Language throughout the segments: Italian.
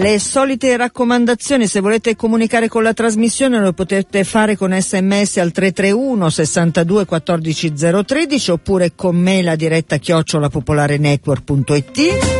Le solite raccomandazioni, se volete comunicare con la trasmissione lo potete fare con sms al 331 62 14 013 oppure con me la diretta chiocciolapopolarenetwork.it.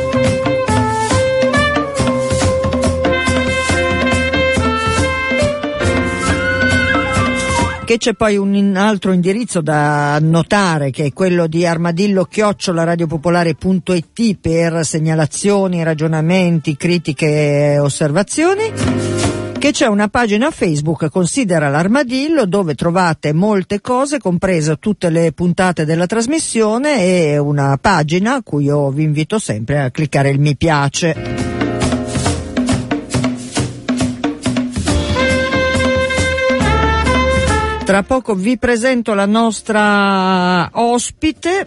che c'è poi un altro indirizzo da notare che è quello di armadillo radiopopolare.it per segnalazioni, ragionamenti, critiche e osservazioni che c'è una pagina Facebook Considera l'armadillo dove trovate molte cose, comprese tutte le puntate della trasmissione e una pagina a cui io vi invito sempre a cliccare il mi piace. Tra poco vi presento la nostra ospite.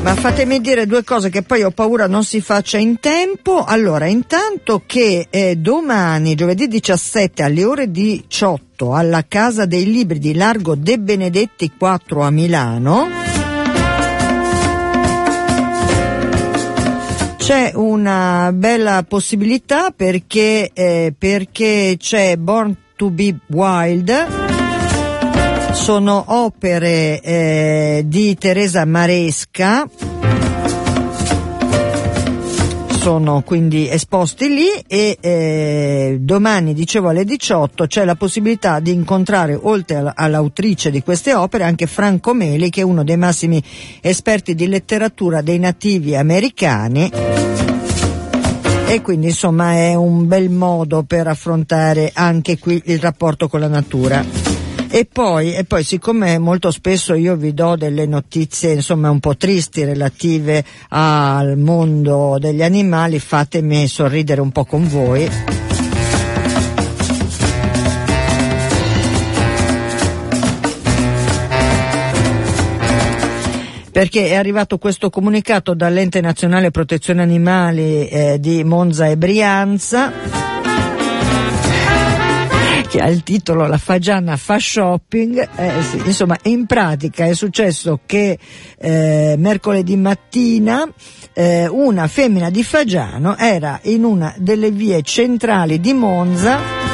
Ma fatemi dire due cose che poi ho paura non si faccia in tempo. Allora, intanto che eh, domani, giovedì 17 alle ore 18, alla Casa dei Libri di Largo De Benedetti 4 a Milano, C'è una bella possibilità perché, eh, perché c'è Born to be Wild, sono opere eh, di Teresa Maresca sono quindi esposti lì e eh, domani, dicevo alle 18, c'è la possibilità di incontrare, oltre all'autrice di queste opere, anche Franco Meli, che è uno dei massimi esperti di letteratura dei nativi americani e quindi insomma è un bel modo per affrontare anche qui il rapporto con la natura. E poi, e poi, siccome molto spesso io vi do delle notizie insomma un po' tristi relative al mondo degli animali, fatemi sorridere un po' con voi. perché è arrivato questo comunicato dall'Ente Nazionale Protezione Animali eh, di Monza e Brianza che ha il titolo La Fagiana fa shopping, eh, sì, insomma in pratica è successo che eh, mercoledì mattina eh, una femmina di Fagiano era in una delle vie centrali di Monza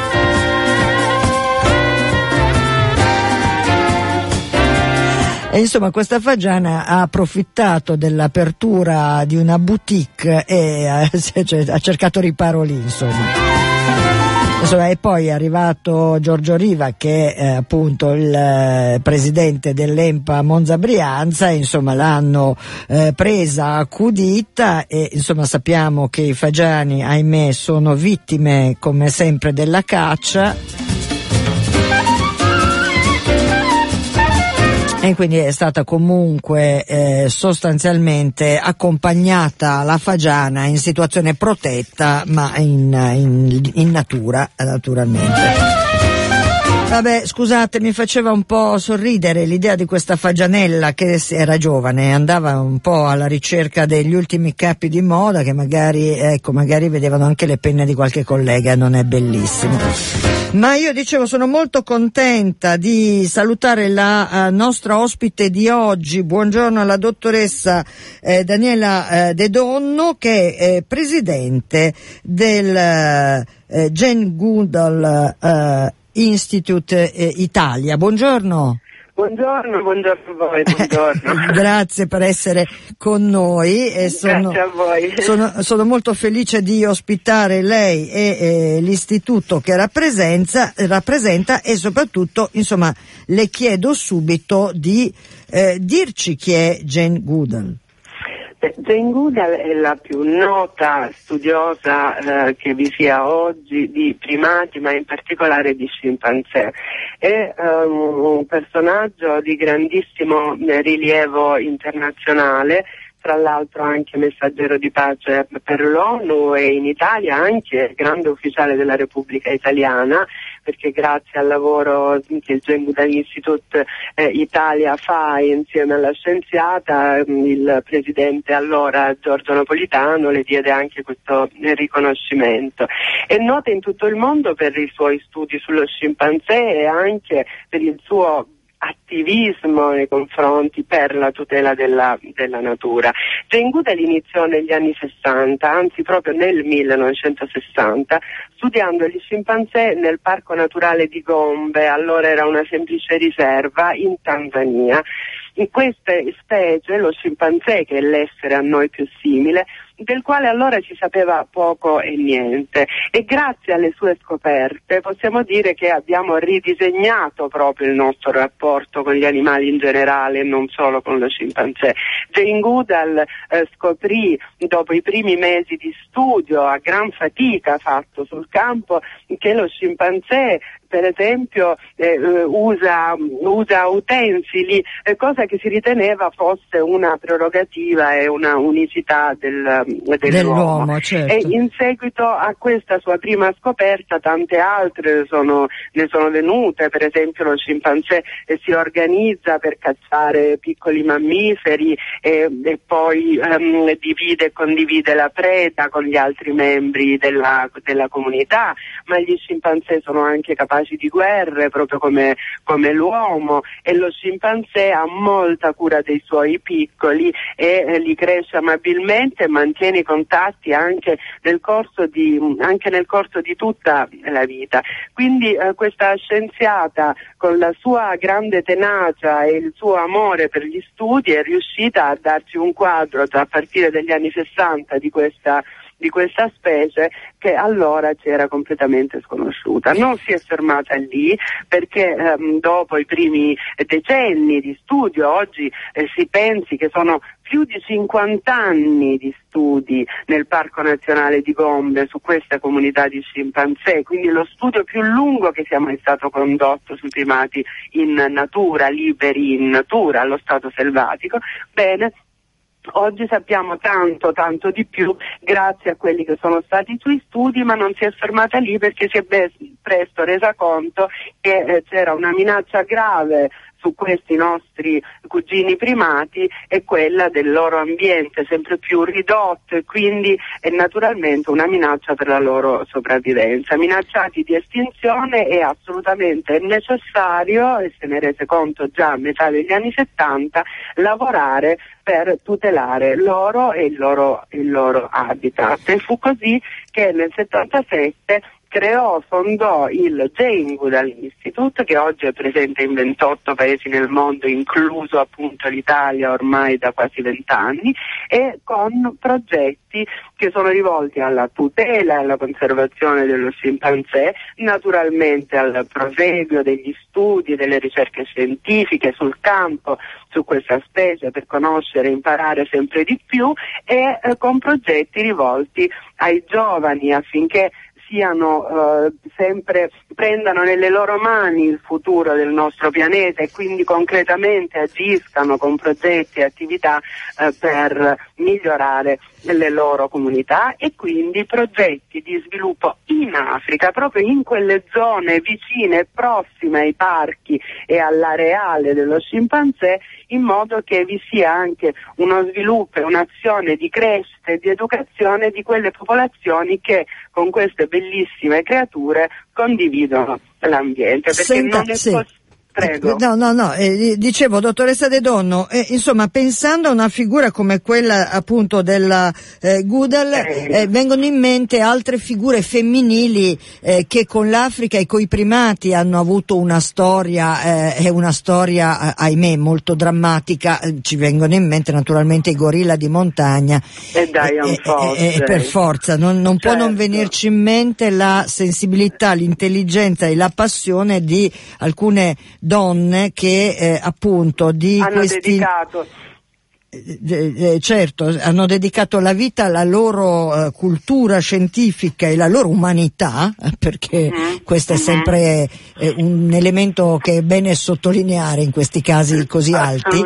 E insomma questa fagiana ha approfittato dell'apertura di una boutique e ha, cioè, ha cercato riparo lì insomma. Insomma, e poi è arrivato Giorgio Riva che è appunto il eh, presidente dell'Empa Monza Brianza, insomma l'hanno eh, presa accudita e insomma sappiamo che i fagiani ahimè sono vittime come sempre della caccia e quindi è stata comunque eh, sostanzialmente accompagnata la fagiana in situazione protetta ma in, in, in natura naturalmente. Vabbè, scusate, mi faceva un po' sorridere l'idea di questa fagianella che era giovane, andava un po' alla ricerca degli ultimi capi di moda che magari, ecco, magari vedevano anche le penne di qualche collega, non è bellissimo. Ma io dicevo, sono molto contenta di salutare la uh, nostra ospite di oggi. Buongiorno alla dottoressa eh, Daniela eh, De Donno, che è eh, presidente del eh, Jane Goodall eh, Institute eh, Italia. Buongiorno. Buongiorno, buongiorno a voi, buongiorno. Grazie per essere con noi. E sono, Grazie a voi. Sono, sono, molto felice di ospitare lei e, e l'istituto che rappresenta, rappresenta, e soprattutto, insomma, le chiedo subito di eh, dirci chi è Jane Goodall. Jane Goodall è la più nota studiosa eh, che vi sia oggi di primati, ma in particolare di scimpanzé. È um, un personaggio di grandissimo eh, rilievo internazionale tra l'altro anche messaggero di pace per l'ONU e in Italia anche grande ufficiale della Repubblica Italiana perché grazie al lavoro che il Jane Goodall Institute eh, Italia fa insieme alla scienziata mm, il presidente allora Giorgio Napolitano le diede anche questo riconoscimento. È nota in tutto il mondo per i suoi studi sullo scimpanzé e anche per il suo attivismo nei confronti per la tutela della, della natura. Goodall iniziò negli anni 60, anzi proprio nel 1960, studiando gli scimpanzé nel Parco Naturale di Gombe, allora era una semplice riserva in Tanzania. In queste specie, lo scimpanzé, che è l'essere a noi più simile, del quale allora si sapeva poco e niente e grazie alle sue scoperte possiamo dire che abbiamo ridisegnato proprio il nostro rapporto con gli animali in generale e non solo con lo scimpanzé. Jane Goodall eh, scoprì dopo i primi mesi di studio a gran fatica fatto sul campo che lo scimpanzé per esempio eh, eh, usa, usa, utensili, eh, cosa che si riteneva fosse una prerogativa e una unicità del, dell'uomo. dell'uomo certo. E in seguito a questa sua prima scoperta tante altre sono, ne sono venute, per esempio lo scimpanzé eh, si organizza per cacciare piccoli mammiferi e, e poi um, divide e condivide la preda con gli altri membri della, della comunità, ma gli scimpanzé sono anche capaci di guerre proprio come, come l'uomo e lo scimpanzé ha molta cura dei suoi piccoli e eh, li cresce amabilmente e mantiene i contatti anche nel corso di, nel corso di tutta la vita. Quindi eh, questa scienziata con la sua grande tenacia e il suo amore per gli studi è riuscita a darci un quadro a partire dagli anni 60 di questa di questa specie che allora c'era completamente sconosciuta. Non si è fermata lì perché ehm, dopo i primi decenni di studio, oggi eh, si pensi che sono più di 50 anni di studi nel Parco Nazionale di Gombe su questa comunità di scimpanzé, quindi lo studio più lungo che sia mai stato condotto sui primati in natura, liberi in natura, allo stato selvatico. Bene, Oggi sappiamo tanto, tanto di più grazie a quelli che sono stati i suoi studi, ma non si è fermata lì perché si è presto resa conto che eh, c'era una minaccia grave su questi nostri cugini primati è quella del loro ambiente sempre più ridotto e quindi è naturalmente una minaccia per la loro sopravvivenza. Minacciati di estinzione è assolutamente necessario, e se ne rese conto già a metà degli anni 70, lavorare per tutelare loro e il loro, il loro habitat. E fu così che nel 77 creò, fondò il Jane Goodall Institute che oggi è presente in 28 paesi nel mondo, incluso appunto l'Italia ormai da quasi vent'anni, e con progetti che sono rivolti alla tutela e alla conservazione dello scimpanzé, naturalmente al proseguio degli studi, delle ricerche scientifiche sul campo su questa specie per conoscere e imparare sempre di più e eh, con progetti rivolti ai giovani affinché siano eh, sempre, prendano nelle loro mani il futuro del nostro pianeta e quindi concretamente agiscano con progetti e attività eh, per migliorare le loro comunità e quindi progetti di sviluppo in Africa, proprio in quelle zone vicine e prossime ai parchi e all'areale dello scimpanzé, in modo che vi sia anche uno sviluppo e un'azione di crescita e di educazione di quelle popolazioni che con queste bellissime creature condividono l'ambiente. Perché Senta, non è sì. possibile Prego. No, no, no, eh, dicevo, dottoressa De Donno, eh, insomma, pensando a una figura come quella appunto della eh, Goodall, eh, vengono in mente altre figure femminili eh, che con l'Africa e con i primati hanno avuto una storia, eh, una storia, eh, ahimè, molto drammatica. Ci vengono in mente naturalmente i gorilla di montagna. E Diane Foster. per forza, non, non certo. può non venirci in mente la sensibilità, l'intelligenza e la passione di alcune donne che eh, appunto di hanno questi dedicato eh, eh, certo, hanno dedicato la vita alla loro eh, cultura scientifica e alla loro umanità, eh, perché mm-hmm. questo è mm-hmm. sempre eh, un elemento che è bene sottolineare in questi casi così alti,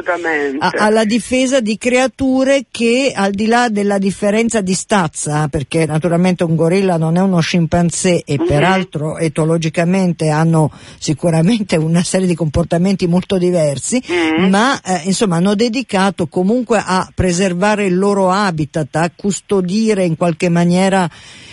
a, alla difesa di creature che al di là della differenza di stazza, perché naturalmente un gorilla non è uno scimpanzé e mm-hmm. peraltro etologicamente hanno sicuramente una serie di comportamenti molto diversi, mm-hmm. ma eh, insomma hanno dedicato comunque comunque a preservare il loro habitat, a custodire in qualche maniera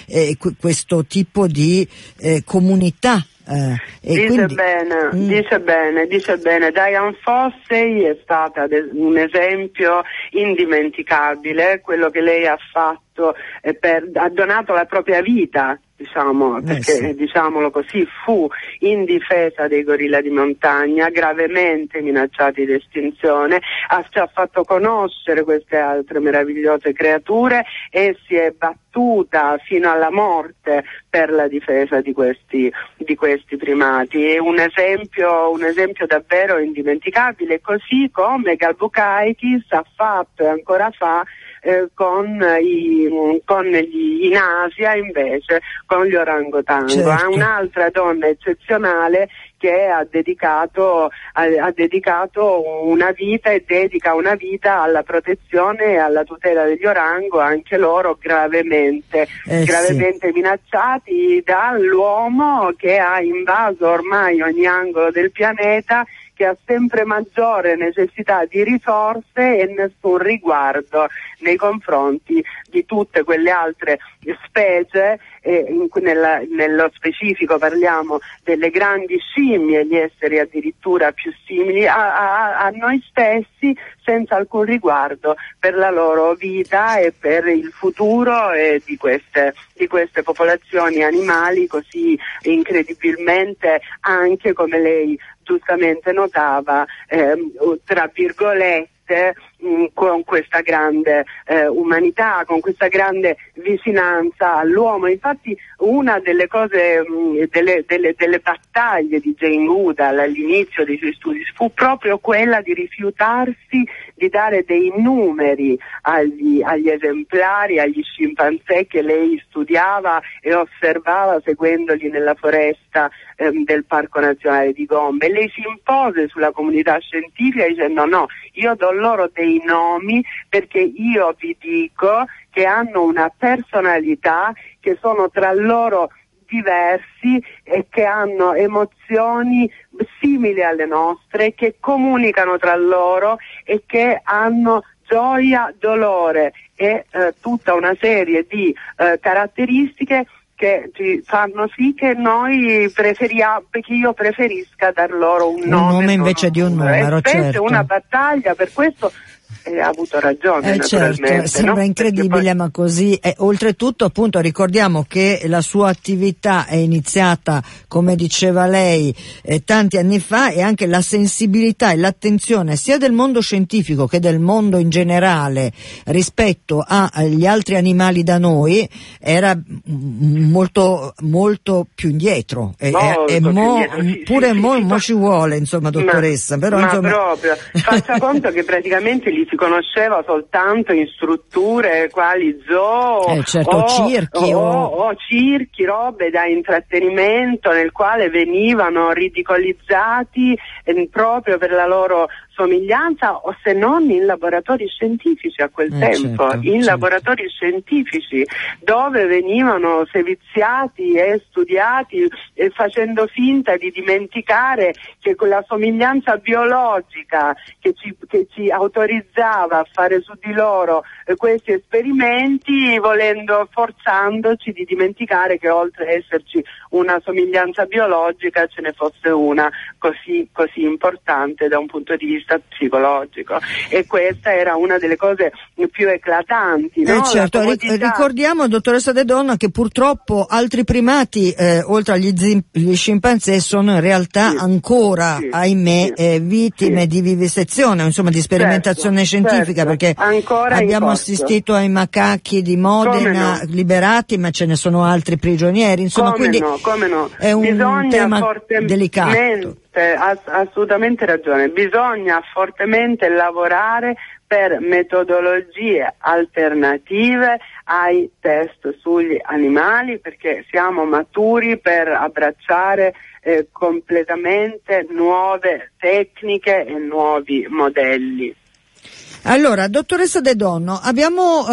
eh, questo tipo di eh, comunità. Eh, dice, quindi, bene, mm. dice bene, dice bene, Diane Fossey è stata un esempio indimenticabile, quello che lei ha fatto, eh, per, ha donato la propria vita diciamo, eh, perché sì. diciamolo così, fu in difesa dei gorilla di montagna, gravemente minacciati di estinzione, ha, ci ha fatto conoscere queste altre meravigliose creature e si è battuta fino alla morte per la difesa di questi, di questi primati. È un esempio, un esempio davvero indimenticabile, così come Galbukaitis ha fatto e ancora fa eh, con, i, con gli, in Asia invece con gli orangotango. Certo. un'altra donna eccezionale che ha dedicato, ha, ha dedicato, una vita e dedica una vita alla protezione e alla tutela degli orango, anche loro gravemente, eh gravemente sì. minacciati dall'uomo che ha invaso ormai ogni angolo del pianeta che ha sempre maggiore necessità di risorse e nessun riguardo nei confronti di tutte quelle altre specie, eh, in, nella, nello specifico parliamo delle grandi scimmie, gli esseri addirittura più simili a, a, a noi stessi senza alcun riguardo per la loro vita e per il futuro eh, di, queste, di queste popolazioni animali così incredibilmente anche come lei giustamente notava, ehm, tra virgolette, mm, con questa grande eh, umanità, con questa grande vicinanza all'uomo. Infatti una delle cose, mh, mm, delle, delle, delle, battaglie di Jane Goodall all'inizio dei suoi studi fu proprio quella di rifiutarsi di dare dei numeri agli, agli esemplari, agli scimpanzé che lei studiava e osservava seguendoli nella foresta ehm, del Parco Nazionale di Gombe. Lei si impose sulla comunità scientifica dicendo no, io do loro dei nomi perché io vi dico che hanno una personalità che sono tra loro diversi e che hanno emozioni simili alle nostre, che comunicano tra loro e che hanno gioia, dolore e eh, tutta una serie di eh, caratteristiche che fanno sì che noi preferiamo, che io preferisca dar loro un, un nome. nome invece di un numero, è certo. una battaglia, per questo eh, ha avuto ragione. Eh certo, sembra no? incredibile, poi... ma così. è. oltretutto, appunto, ricordiamo che la sua attività è iniziata, come diceva lei, eh, tanti anni fa e anche la sensibilità e l'attenzione sia del mondo scientifico che del mondo in generale rispetto agli altri animali da noi era molto, molto più indietro. E, molto e mo, indietro, sì, pure sì, mo, sì, mo ci vuole, insomma, dottoressa. Ma, però, ma insomma... proprio, faccia conto che praticamente gli si conosceva soltanto in strutture quali zoo eh, certo, o, circhi, o, o, circhi, robe da intrattenimento nel quale venivano ridicolizzati eh, proprio per la loro somiglianza o se non in laboratori scientifici a quel eh, tempo, certo, in certo. laboratori scientifici dove venivano seviziati e studiati e facendo finta di dimenticare che quella somiglianza biologica che ci, che ci autorizzava a fare su di loro eh, questi esperimenti, volendo, forzandoci di dimenticare che oltre ad esserci una somiglianza biologica ce ne fosse una così, così importante da un punto di vista vista psicologico. E questa era una delle cose più eclatanti. No? Eh certo, ricordiamo dottoressa De Donna che purtroppo altri primati eh, oltre agli, agli scimpanzé sono in realtà sì, ancora, sì, ahimè, sì, eh, vittime di vivisezione, insomma di sperimentazione certo, scientifica certo, perché abbiamo assistito ai macachi di Modena no? liberati ma ce ne sono altri prigionieri, insomma come quindi no, no. è un Bisogna tema delicato ha assolutamente ragione, bisogna fortemente lavorare per metodologie alternative ai test sugli animali perché siamo maturi per abbracciare eh, completamente nuove tecniche e nuovi modelli. Allora, dottoressa De Donno, abbiamo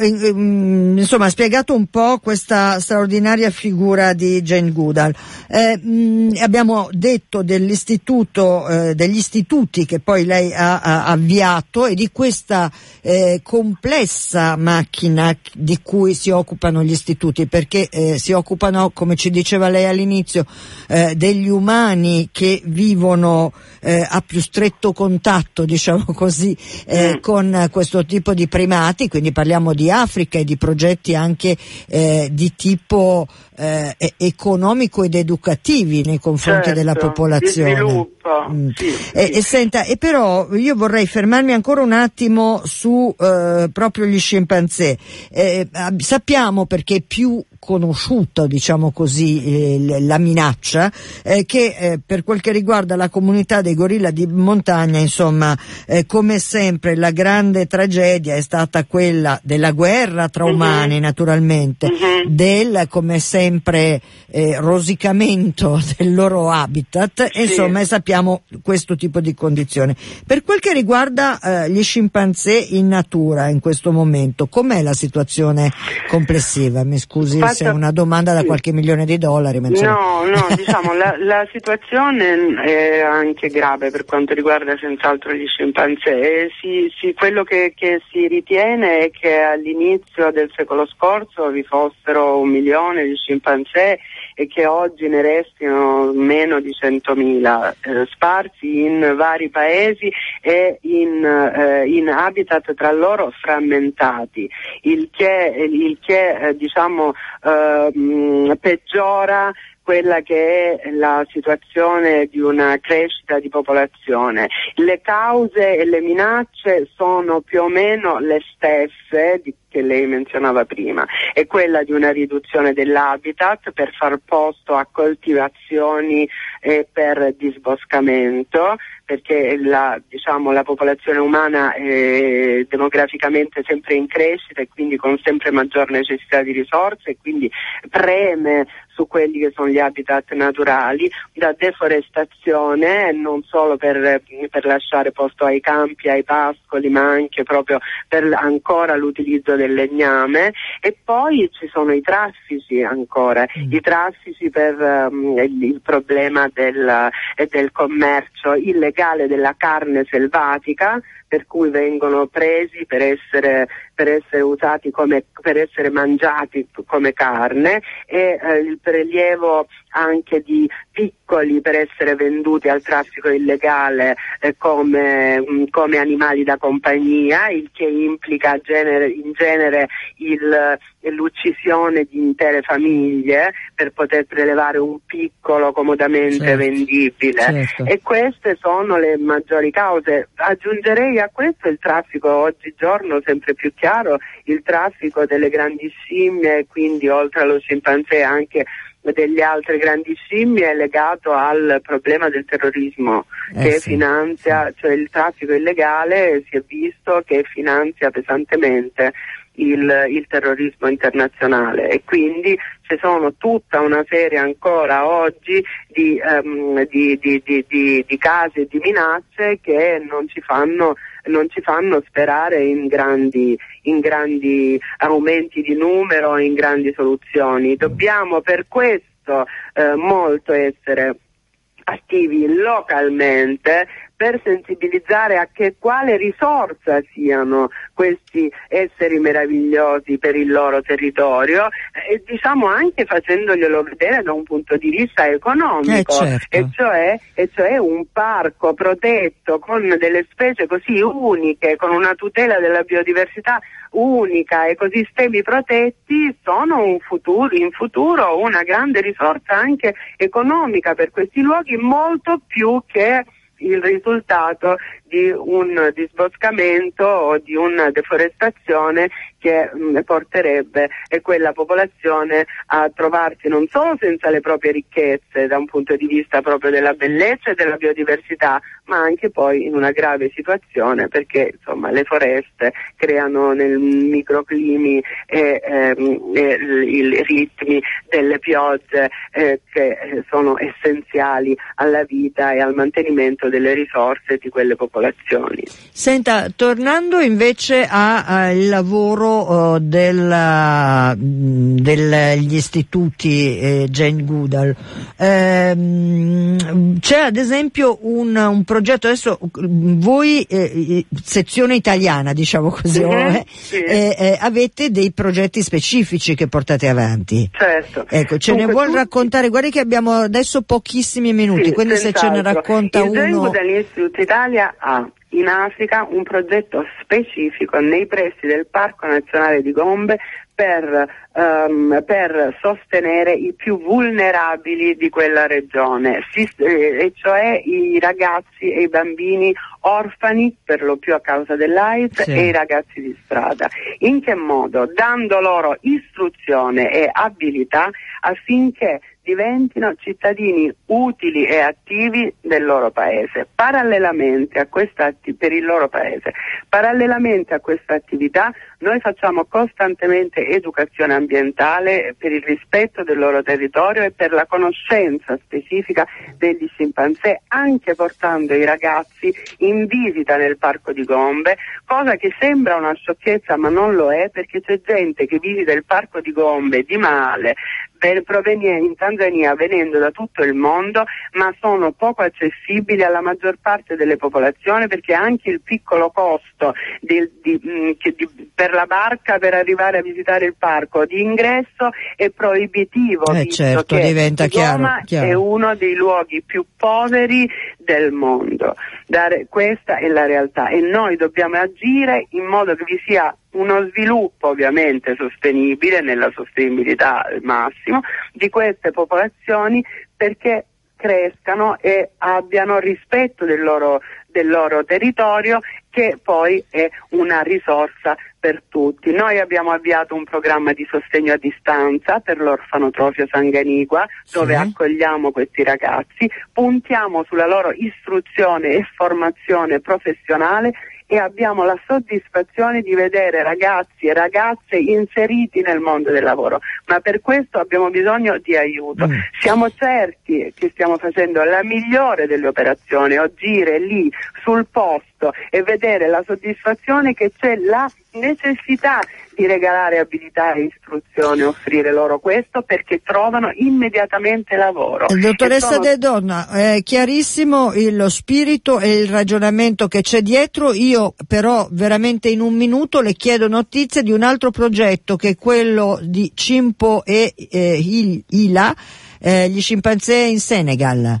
eh, insomma spiegato un po' questa straordinaria figura di Jane Goodall. Eh, mh, abbiamo detto dell'istituto, eh, degli istituti che poi lei ha, ha avviato e di questa eh, complessa macchina di cui si occupano gli istituti, perché eh, si occupano, come ci diceva lei all'inizio, eh, degli umani che vivono a più stretto contatto, diciamo così, eh, mm. con questo tipo di primati, quindi parliamo di Africa e di progetti anche eh, di tipo eh, economico ed educativi nei confronti certo, della popolazione. Mm. sì, e, e, senta, e però io vorrei fermarmi ancora un attimo su eh, proprio gli scimpanzé. Eh, sappiamo perché più conosciuta, diciamo così, eh, la minaccia, eh, che eh, per quel che riguarda la comunità dei gorilla di montagna, insomma, eh, come sempre la grande tragedia è stata quella della guerra tra uh-huh. umani, naturalmente, uh-huh. del, come sempre, eh, rosicamento del loro habitat, sì. insomma, sappiamo questo tipo di condizione. Per quel che riguarda eh, gli scimpanzé in natura in questo momento, com'è la situazione complessiva? Mi scusi se è una domanda da qualche milione di dollari. No, no, diciamo la, la, situazione è anche grave per quanto riguarda senz'altro gli scimpanzé. Si, si, quello che, che, si ritiene è che all'inizio del secolo scorso vi fossero un milione di scimpanzé e che oggi ne restino meno di 100.000 eh, sparsi in vari paesi e in, eh, in, habitat tra loro frammentati, il che, il che eh, diciamo, ehm, peggiora quella che è la situazione di una crescita di popolazione. Le cause e le minacce sono più o meno le stesse che lei menzionava prima, è quella di una riduzione dell'habitat per far posto a coltivazioni e per disboscamento, perché la, diciamo, la popolazione umana è demograficamente sempre in crescita e quindi con sempre maggior necessità di risorse e quindi preme su quelli che sono gli habitat naturali, da deforestazione non solo per, per lasciare posto ai campi, ai pascoli, ma anche proprio per ancora l'utilizzo del legname e poi ci sono i traffici ancora, mm. i traffici per um, il, il, problema del, del commercio illegale della carne selvatica per cui vengono presi per essere, per essere usati come, per essere mangiati come carne e eh, il prelievo anche di piccoli per essere venduti al traffico illegale eh, come, mh, mm, come, animali da compagnia, il che implica genere, in genere il, l'uccisione di intere famiglie per poter prelevare un piccolo comodamente certo, vendibile. Certo. E queste sono le maggiori cause. Aggiungerei a questo il traffico oggigiorno sempre più chiaro, il traffico delle grandi scimmie, quindi oltre allo scimpanzé anche delle altre grandi scimmie è legato al problema del terrorismo eh che sì. finanzia, cioè il traffico illegale si è visto che finanzia pesantemente il, il, terrorismo internazionale e quindi ci sono tutta una serie ancora oggi di, um, di, di, di casi e di minacce che non ci fanno, non ci fanno sperare in grandi, in grandi, aumenti di numero, in grandi soluzioni. Dobbiamo per questo eh, molto essere attivi localmente per sensibilizzare a che quale risorsa siano questi esseri meravigliosi per il loro territorio e diciamo anche facendoglielo vedere da un punto di vista economico eh certo. e, cioè, e, cioè, un parco protetto con delle specie così uniche, con una tutela della biodiversità unica, ecosistemi protetti sono un futuro, in futuro una grande risorsa anche economica per questi luoghi molto più che il risultato di un disboscamento o di una deforestazione che mh, mm, porterebbe quella popolazione a trovarsi non solo senza le proprie ricchezze da un punto di vista proprio della bellezza e della biodiversità, ma anche poi in una grave situazione perché insomma, le foreste creano nel microclimi e, ehm, e i ritmi delle piogge eh, che sono essenziali alla vita e al mantenimento delle risorse di quelle popolazioni. Senta, tornando invece al lavoro uh, del, degli istituti eh, Jane Goodall, ehm, c'è ad esempio un, un progetto, adesso voi eh, sezione italiana diciamo così, mm-hmm, eh, sì. eh, avete dei progetti specifici che portate avanti. Certo. Ecco, ce Dunque, ne vuol tu... raccontare? Guardi che abbiamo adesso pochissimi minuti, sì, quindi se ce ne racconta Il uno. Il Zengu dell'Istituto Italia ha in Africa un progetto specifico nei pressi del Parco Nazionale di Gombe per, um, per, sostenere i più vulnerabili di quella regione, si, eh, e cioè i ragazzi e i bambini orfani per lo più a causa dell'AIDS sì. e i ragazzi di strada. In che modo? Dando loro istruzione e abilità affinché diventino cittadini utili e attivi del loro paese. Parallelamente a questa per il loro paese. Parallelamente a questa attività noi facciamo costantemente educazione ambientale per il rispetto del loro territorio e per la conoscenza specifica degli scimpanzé, anche portando i ragazzi in visita nel parco di Gombe, cosa che sembra una sciocchezza ma non lo è perché c'è gente che visita il parco di Gombe di male, in Tanzania venendo da tutto il mondo ma sono poco accessibili alla maggior parte delle popolazioni perché anche il piccolo costo di, di, mm, di, per la barca per arrivare a visitare il parco di ingresso è proibitivo eh certo, diventa chiaro, chiaro. è uno dei luoghi più poveri del mondo. Dare, questa è la realtà e noi dobbiamo agire in modo che vi sia uno sviluppo ovviamente sostenibile nella sostenibilità al massimo di queste popolazioni perché crescano e abbiano rispetto del loro, del loro territorio che poi è una risorsa per tutti. Noi abbiamo avviato un programma di sostegno a distanza per l'orfanotrofio Sanganigua dove sì. accogliamo questi ragazzi, puntiamo sulla loro istruzione e formazione professionale e abbiamo la soddisfazione di vedere ragazzi e ragazze inseriti nel mondo del lavoro, ma per questo abbiamo bisogno di aiuto. Mm. Siamo certi che stiamo facendo la migliore delle operazioni, agire lì sul posto e vedere la soddisfazione che c'è la necessità di regalare abilità e istruzione, offrire loro questo perché trovano immediatamente lavoro. Dottoressa sono... De Donna, è chiarissimo lo spirito e il ragionamento che c'è dietro, io però veramente in un minuto le chiedo notizie di un altro progetto che è quello di Cimpo e eh, Ila, eh, gli scimpanzé in Senegal.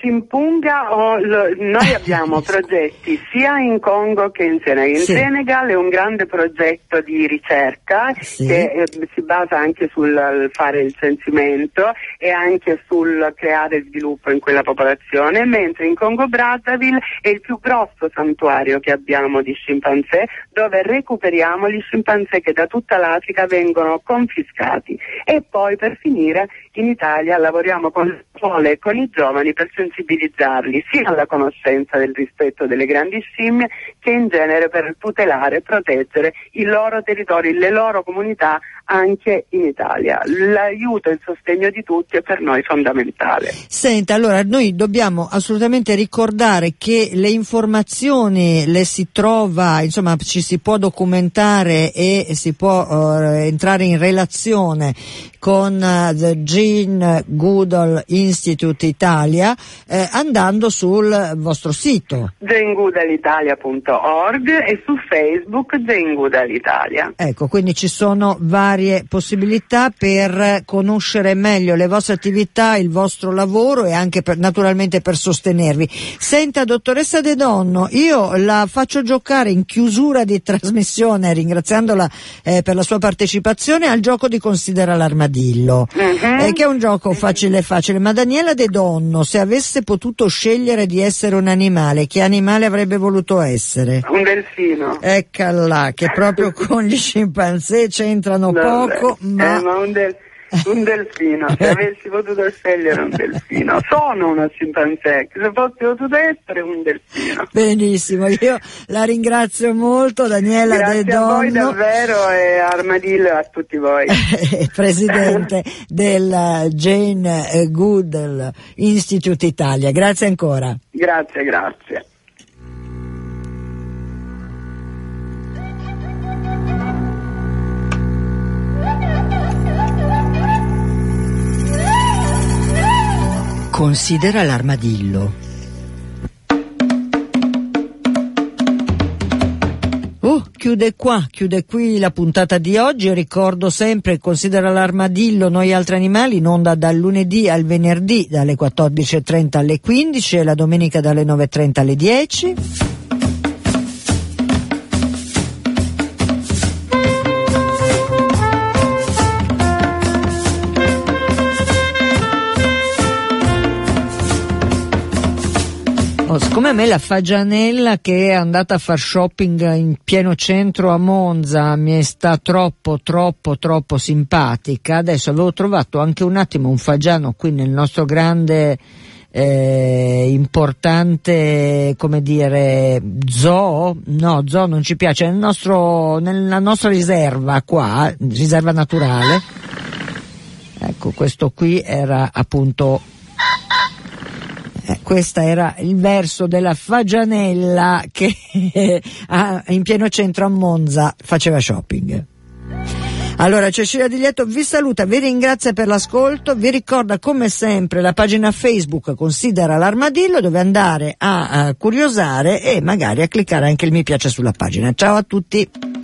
Simpunga o lo, noi abbiamo progetti sia in Congo che in Senegal. In sì. Senegal è un grande progetto di ricerca sì. che eh, si basa anche sul fare il censimento e anche sul creare sviluppo in quella popolazione, mentre in Congo Brazzaville è il più grosso santuario che abbiamo di scimpanzé dove recuperiamo gli scimpanzé che da tutta l'Africa vengono confiscati e poi per finire in Italia lavoriamo con le scuole e con i giovani per sensibilizzare sensibilizzarli sia alla conoscenza del rispetto delle grandi scimmie che in genere per tutelare e proteggere il loro territorio, le loro comunità anche in Italia. L'aiuto e il sostegno di tutti è per noi fondamentale. Senta, allora noi dobbiamo assolutamente ricordare che le informazioni le si trova, insomma ci si può documentare e si può uh, entrare in relazione con uh, The Gene Goodall Institute Italia eh, andando sul vostro sito. genegoodallitalia.org e su Facebook Jane Goodall Italia. Ecco, quindi ci sono vari varie possibilità per conoscere meglio le vostre attività, il vostro lavoro e anche per, naturalmente per sostenervi. Senta, dottoressa De Donno, io la faccio giocare in chiusura di trasmissione, ringraziandola eh, per la sua partecipazione, al gioco di Considera l'armadillo, uh-huh. eh, che è un gioco facile facile. Ma Daniela De Donno, se avesse potuto scegliere di essere un animale, che animale avrebbe voluto essere? Un delfino. Eccola, che proprio con gli scimpanzé c'entrano Vabbè. poco, ma... Eh, ma un delfino un delfino, se avessi potuto scegliere un delfino. Sono una scimpanzé, se fossi potuto essere un delfino. Benissimo, io la ringrazio molto Daniela Grazie De Donno. a voi davvero e Armadillo a tutti voi. Presidente del Jane Goodall Institute Italia. Grazie ancora. Grazie, grazie. Considera l'armadillo. Oh, chiude qua, chiude qui la puntata di oggi. Ricordo sempre, considera l'armadillo, noi altri animali, in onda dal lunedì al venerdì dalle 14.30 alle 15 e la domenica dalle 9.30 alle 10. Oh, siccome a me la Fagianella che è andata a far shopping in pieno centro a Monza mi sta troppo troppo troppo simpatica, adesso avevo trovato anche un attimo un fagiano qui nel nostro grande eh, importante come dire zoo? No zoo non ci piace nel nostro, nella nostra riserva qua riserva naturale. Ecco questo qui era appunto eh, questo era il verso della Fagianella che in pieno centro a Monza faceva shopping. Allora Cecilia Di Lieto vi saluta, vi ringrazia per l'ascolto, vi ricorda come sempre la pagina Facebook Considera l'armadillo dove andare a, a curiosare e magari a cliccare anche il mi piace sulla pagina. Ciao a tutti!